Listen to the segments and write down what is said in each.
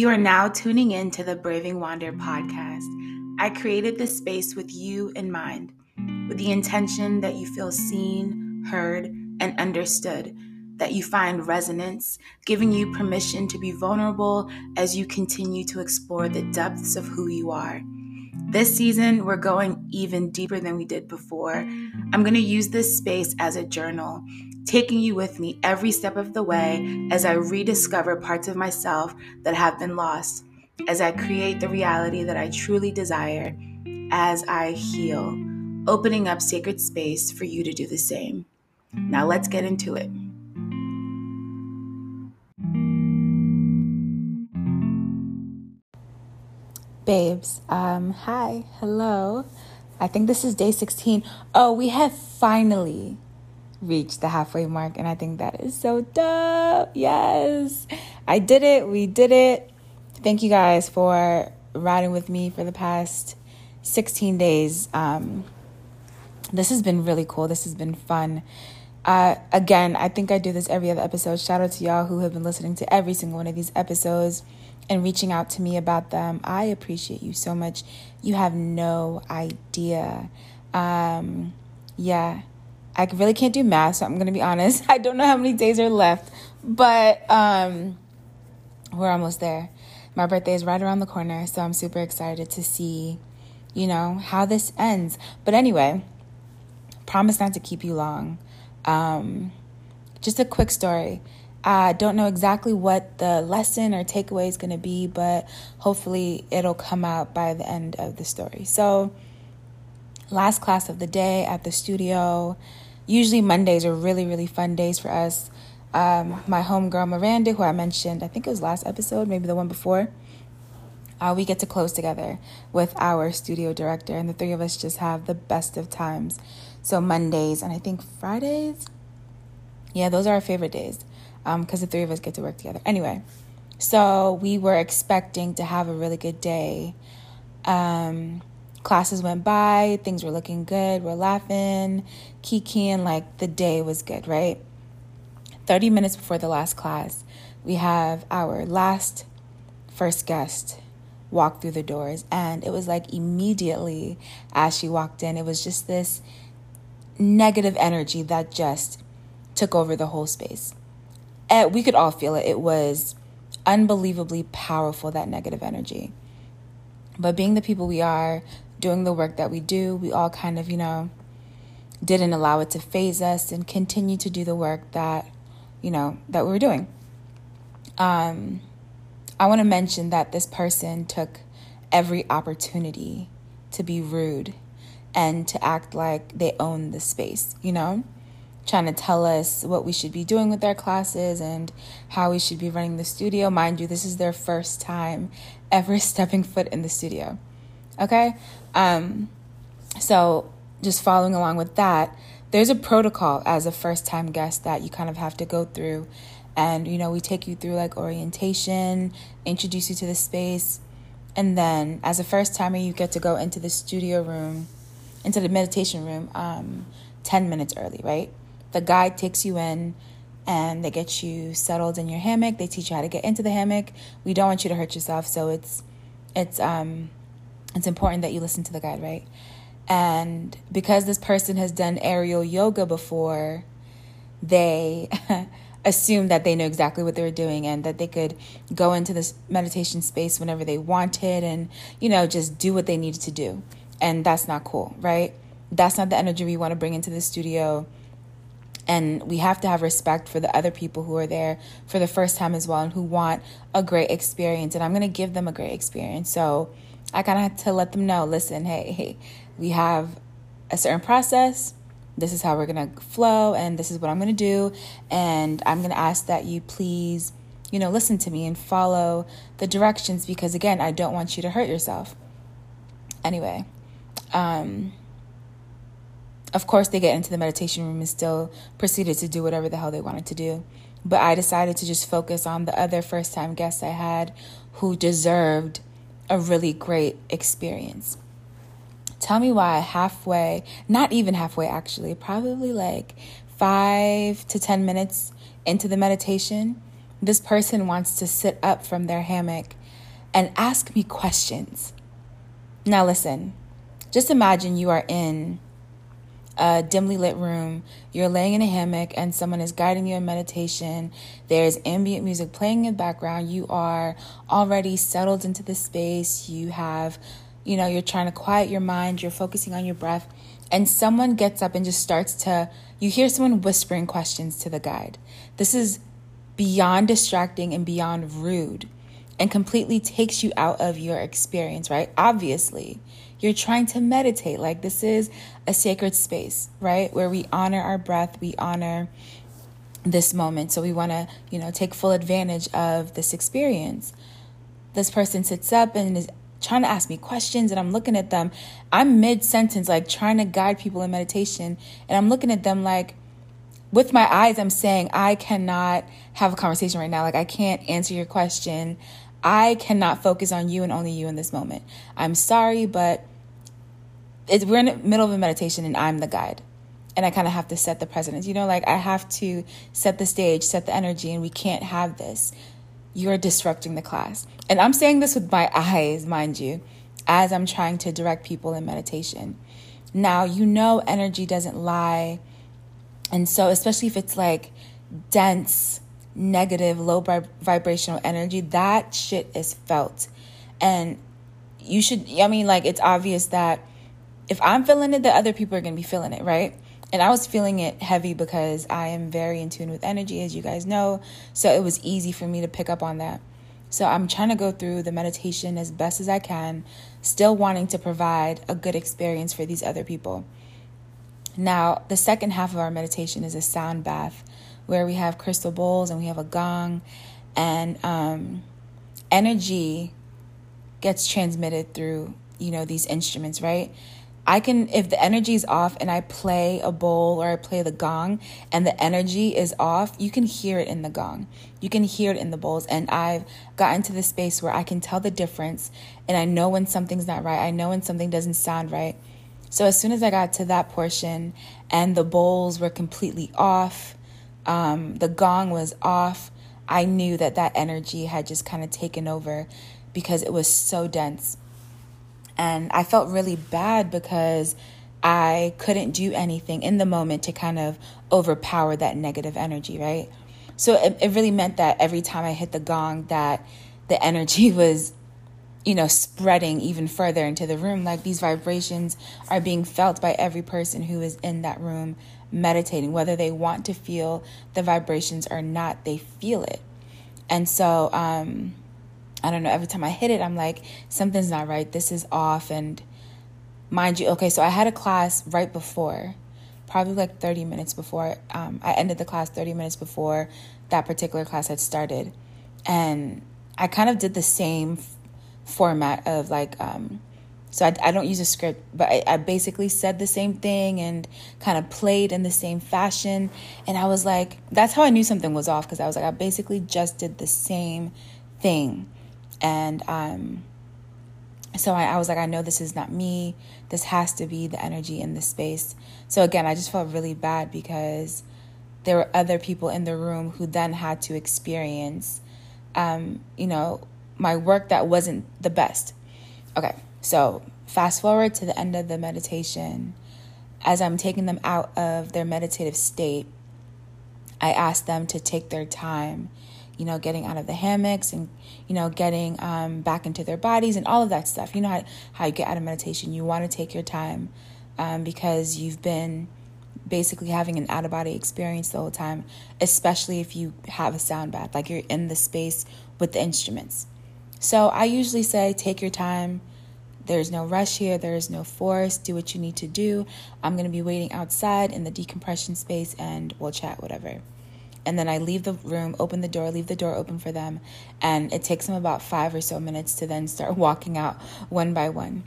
You are now tuning in to the Braving Wander podcast. I created this space with you in mind, with the intention that you feel seen, heard, and understood, that you find resonance, giving you permission to be vulnerable as you continue to explore the depths of who you are. This season, we're going even deeper than we did before. I'm going to use this space as a journal taking you with me every step of the way as I rediscover parts of myself that have been lost, as I create the reality that I truly desire, as I heal, opening up sacred space for you to do the same. Now let's get into it. Babes, um, hi, hello. I think this is day 16. Oh, we have finally reached the halfway mark, and I think that is so dope. Yes, I did it. We did it. Thank you guys for riding with me for the past 16 days. Um, this has been really cool. This has been fun. Uh, again, I think I do this every other episode. Shout out to y'all who have been listening to every single one of these episodes and reaching out to me about them. I appreciate you so much. You have no idea. Um, yeah, I really can't do math, so I'm going to be honest. I don't know how many days are left, but um, we're almost there. My birthday is right around the corner, so I'm super excited to see, you know, how this ends. But anyway, promise not to keep you long. Um, just a quick story. I don't know exactly what the lesson or takeaway is going to be, but hopefully it'll come out by the end of the story. So, last class of the day at the studio. Usually Mondays are really, really fun days for us. Um, my homegirl Miranda, who I mentioned, I think it was last episode, maybe the one before, uh, we get to close together with our studio director, and the three of us just have the best of times. So Mondays and I think Fridays, yeah, those are our favorite days because um, the three of us get to work together. Anyway, so we were expecting to have a really good day. Um, classes went by, things were looking good, we're laughing, kikiing, like the day was good, right? 30 minutes before the last class, we have our last first guest walk through the doors. And it was like immediately as she walked in, it was just this negative energy that just took over the whole space. And we could all feel it. It was unbelievably powerful, that negative energy. But being the people we are, doing the work that we do, we all kind of, you know, didn't allow it to faze us and continue to do the work that, you know, that we were doing. Um, I want to mention that this person took every opportunity to be rude and to act like they own the space, you know? Trying to tell us what we should be doing with our classes and how we should be running the studio. Mind you, this is their first time ever stepping foot in the studio. Okay? Um, so, just following along with that, there's a protocol as a first time guest that you kind of have to go through. And, you know, we take you through like orientation, introduce you to the space. And then, as a first timer, you get to go into the studio room, into the meditation room, um, 10 minutes early, right? The guide takes you in and they get you settled in your hammock. They teach you how to get into the hammock. We don't want you to hurt yourself, so it's it's um it's important that you listen to the guide, right? And because this person has done aerial yoga before, they assume that they know exactly what they were doing and that they could go into this meditation space whenever they wanted and, you know, just do what they needed to do. And that's not cool, right? That's not the energy we want to bring into the studio. And we have to have respect for the other people who are there for the first time as well and who want a great experience. And I'm going to give them a great experience. So, I kind of had to let them know listen, hey, hey, we have a certain process. This is how we're going to flow, and this is what I'm going to do. And I'm going to ask that you please, you know, listen to me and follow the directions because, again, I don't want you to hurt yourself. Anyway, um, of course, they get into the meditation room and still proceeded to do whatever the hell they wanted to do. But I decided to just focus on the other first time guests I had who deserved a really great experience. Tell me why halfway, not even halfway actually, probably like five to 10 minutes into the meditation, this person wants to sit up from their hammock and ask me questions. Now, listen, just imagine you are in a dimly lit room. You're laying in a hammock and someone is guiding you in meditation. There's ambient music playing in the background. You are already settled into the space. You have, you know, you're trying to quiet your mind. You're focusing on your breath. And someone gets up and just starts to, you hear someone whispering questions to the guide. This is beyond distracting and beyond rude and completely takes you out of your experience, right? Obviously, you're trying to meditate. Like, this is a sacred space, right? Where we honor our breath, we honor this moment. So, we want to, you know, take full advantage of this experience. This person sits up and is trying to ask me questions, and I'm looking at them. I'm mid sentence, like trying to guide people in meditation, and I'm looking at them like, with my eyes, I'm saying, I cannot have a conversation right now. Like, I can't answer your question. I cannot focus on you and only you in this moment. I'm sorry, but we're in the middle of a meditation and I'm the guide. And I kind of have to set the precedence. You know, like I have to set the stage, set the energy, and we can't have this. You're disrupting the class. And I'm saying this with my eyes, mind you, as I'm trying to direct people in meditation. Now, you know, energy doesn't lie. And so, especially if it's like dense, negative, low vibrational energy, that shit is felt. And you should, I mean, like, it's obvious that if I'm feeling it, the other people are going to be feeling it, right? And I was feeling it heavy because I am very in tune with energy, as you guys know. So it was easy for me to pick up on that. So I'm trying to go through the meditation as best as I can, still wanting to provide a good experience for these other people. Now, the second half of our meditation is a sound bath where we have crystal bowls and we have a gong, and um, energy gets transmitted through you know these instruments, right? I can, if the energy is off and I play a bowl or I play the gong and the energy is off, you can hear it in the gong. You can hear it in the bowls. And I've gotten to the space where I can tell the difference and I know when something's not right. I know when something doesn't sound right. So as soon as I got to that portion and the bowls were completely off, um, the gong was off, I knew that that energy had just kind of taken over because it was so dense. And I felt really bad because I couldn't do anything in the moment to kind of overpower that negative energy, right? So it, it really meant that every time I hit the gong, that the energy was, you know, spreading even further into the room. Like these vibrations are being felt by every person who is in that room meditating, whether they want to feel the vibrations or not, they feel it. And so, um, I don't know, every time I hit it, I'm like, something's not right. This is off. And mind you, okay, so I had a class right before, probably like 30 minutes before. Um, I ended the class 30 minutes before that particular class had started. And I kind of did the same f- format of like, um, so I, I, don't use a script, but I, I basically said the same thing and kind of played in the same fashion. And I was like, that's how I knew something was off because I was like, I basically just did the same thing. And um, so I, I was like, I know this is not me. This has to be the energy in the space. So again, I just felt really bad because there were other people in the room who then had to experience, um, you know, my work that wasn't the best. Okay, so fast forward to the end of the meditation. As I'm taking them out of their meditative state, I ask them to take their time you know, getting out of the hammocks and, you know, getting um, back into their bodies and all of that stuff. You know how, how you get out of meditation. You want to take your time um, because you've been basically having an out of body experience the whole time, especially if you have a sound bath, like you're in the space with the instruments. So I usually say, take your time. There's no rush here. There is no force. Do what you need to do. I'm going to be waiting outside in the decompression space and we'll chat, whatever and then I leave the room, open the door, leave the door open for them, and it takes them about five or so minutes to then start walking out one by one.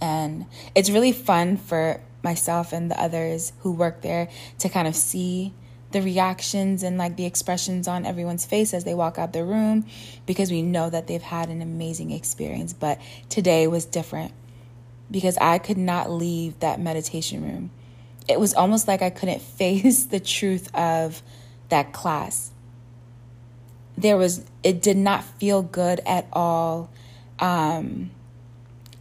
And it's really fun for myself and the others who work there to kind of see the reactions and like the expressions on everyone's face as they walk out the room because we know that they've had an amazing experience. But today was different because I could not leave that meditation room. It was almost like I couldn't face the truth of that class. there was it did not feel good at all um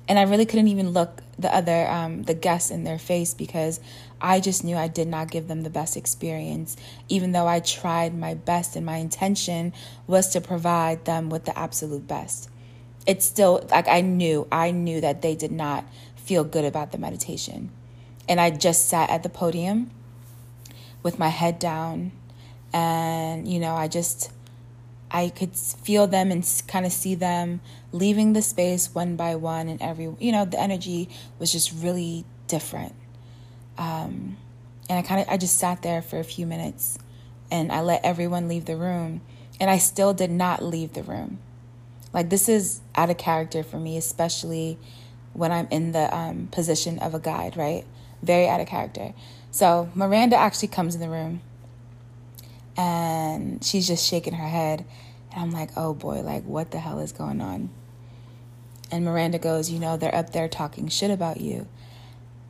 and i really couldn't even look the other um the guests in their face because i just knew i did not give them the best experience even though i tried my best and my intention was to provide them with the absolute best it's still like i knew i knew that they did not feel good about the meditation and i just sat at the podium with my head down and you know i just I could feel them and kind of see them leaving the space one by one, and every, you know, the energy was just really different. Um, and I kind of, I just sat there for a few minutes and I let everyone leave the room, and I still did not leave the room. Like, this is out of character for me, especially when I'm in the um, position of a guide, right? Very out of character. So, Miranda actually comes in the room and she's just shaking her head. And I'm like, oh boy, like, what the hell is going on? And Miranda goes, you know, they're up there talking shit about you.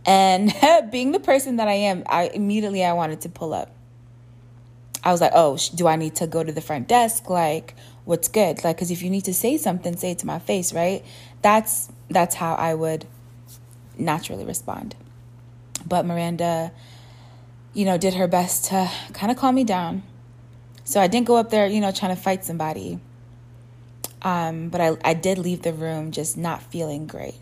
And being the person that I am, I immediately I wanted to pull up. I was like, oh, do I need to go to the front desk? Like, what's good? Like, because if you need to say something, say it to my face, right? That's that's how I would naturally respond. But Miranda, you know, did her best to kind of calm me down so I didn't go up there, you know, trying to fight somebody. Um, but I, I did leave the room just not feeling great.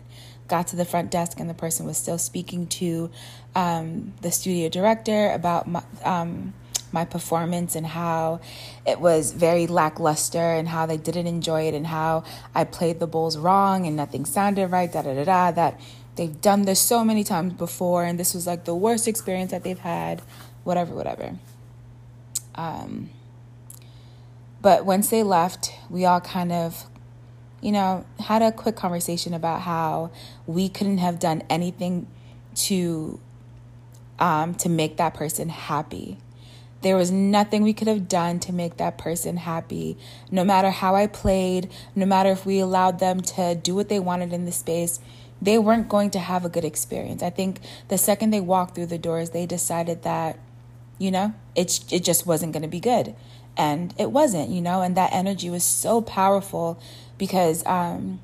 Got to the front desk, and the person was still speaking to um, the studio director about my, um, my performance and how it was very lackluster and how they didn't enjoy it and how I played the bowls wrong and nothing sounded right, da da da da. That they've done this so many times before, and this was like the worst experience that they've had, whatever, whatever. Um, but once they left, we all kind of, you know, had a quick conversation about how we couldn't have done anything to um, to make that person happy. There was nothing we could have done to make that person happy. No matter how I played, no matter if we allowed them to do what they wanted in the space, they weren't going to have a good experience. I think the second they walked through the doors, they decided that, you know, it, it just wasn't going to be good and it wasn't you know and that energy was so powerful because um,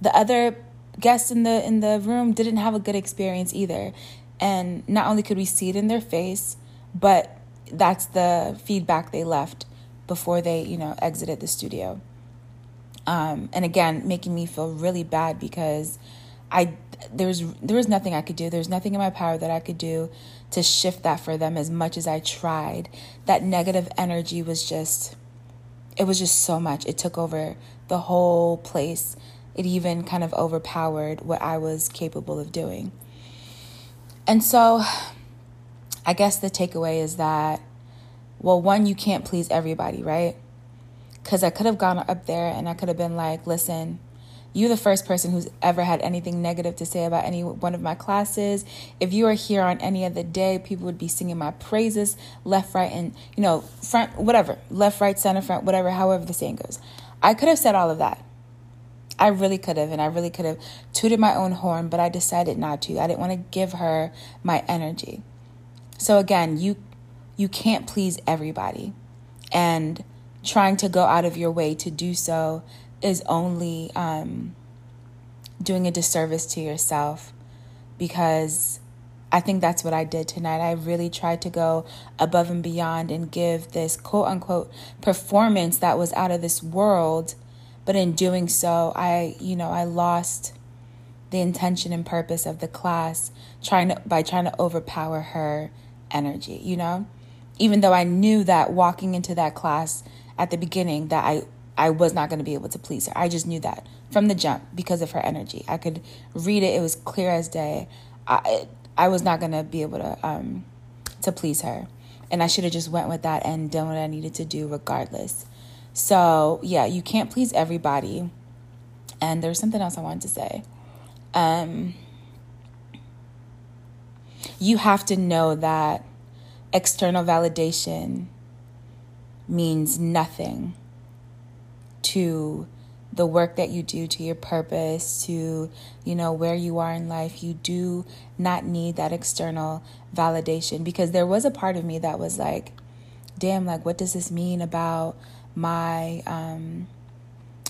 the other guests in the in the room didn't have a good experience either. And not only could we see it in their face but that's the feedback they left before they you know exited the studio. Um, and again making me feel really bad because i there was there was nothing i could do there's nothing in my power that i could do to shift that for them as much as I tried. That negative energy was just, it was just so much. It took over the whole place. It even kind of overpowered what I was capable of doing. And so I guess the takeaway is that, well, one, you can't please everybody, right? Because I could have gone up there and I could have been like, listen, you're the first person who's ever had anything negative to say about any one of my classes. If you were here on any other day, people would be singing my praises left, right, and, you know, front, whatever, left, right, center, front, whatever, however the saying goes. I could have said all of that. I really could have, and I really could have tooted my own horn, but I decided not to. I didn't want to give her my energy. So again, you you can't please everybody. And trying to go out of your way to do so is only um, doing a disservice to yourself because I think that's what I did tonight. I really tried to go above and beyond and give this quote unquote performance that was out of this world. But in doing so, I, you know, I lost the intention and purpose of the class trying to by trying to overpower her energy, you know? Even though I knew that walking into that class at the beginning that I I was not going to be able to please her. I just knew that from the jump because of her energy. I could read it; it was clear as day. I I was not going to be able to um to please her, and I should have just went with that and done what I needed to do regardless. So yeah, you can't please everybody. And there's something else I wanted to say. Um, you have to know that external validation means nothing to the work that you do to your purpose to you know where you are in life you do not need that external validation. Because there was a part of me that was like damn like what does this mean about my um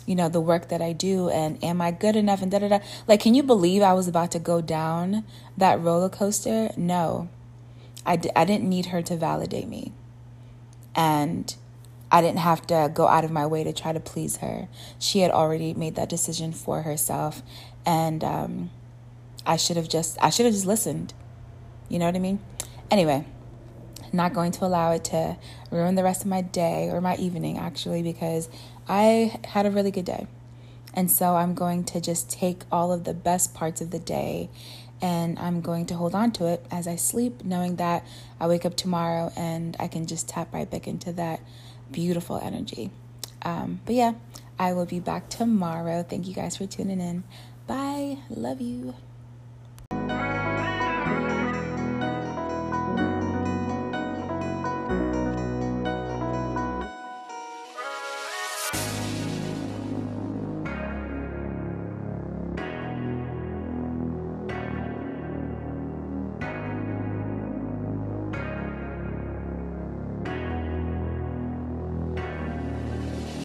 you know the work that I do? And am I good enough? And da da da. Like can you believe I was about to go down that roller coaster? No. I d- I didn't need her to validate me. And I didn't have to go out of my way to try to please her. She had already made that decision for herself and um I should have just I should have just listened. You know what I mean? Anyway not going to allow it to ruin the rest of my day or my evening, actually, because I had a really good day. And so I'm going to just take all of the best parts of the day and I'm going to hold on to it as I sleep, knowing that I wake up tomorrow and I can just tap right back into that beautiful energy. Um, but yeah, I will be back tomorrow. Thank you guys for tuning in. Bye. Love you.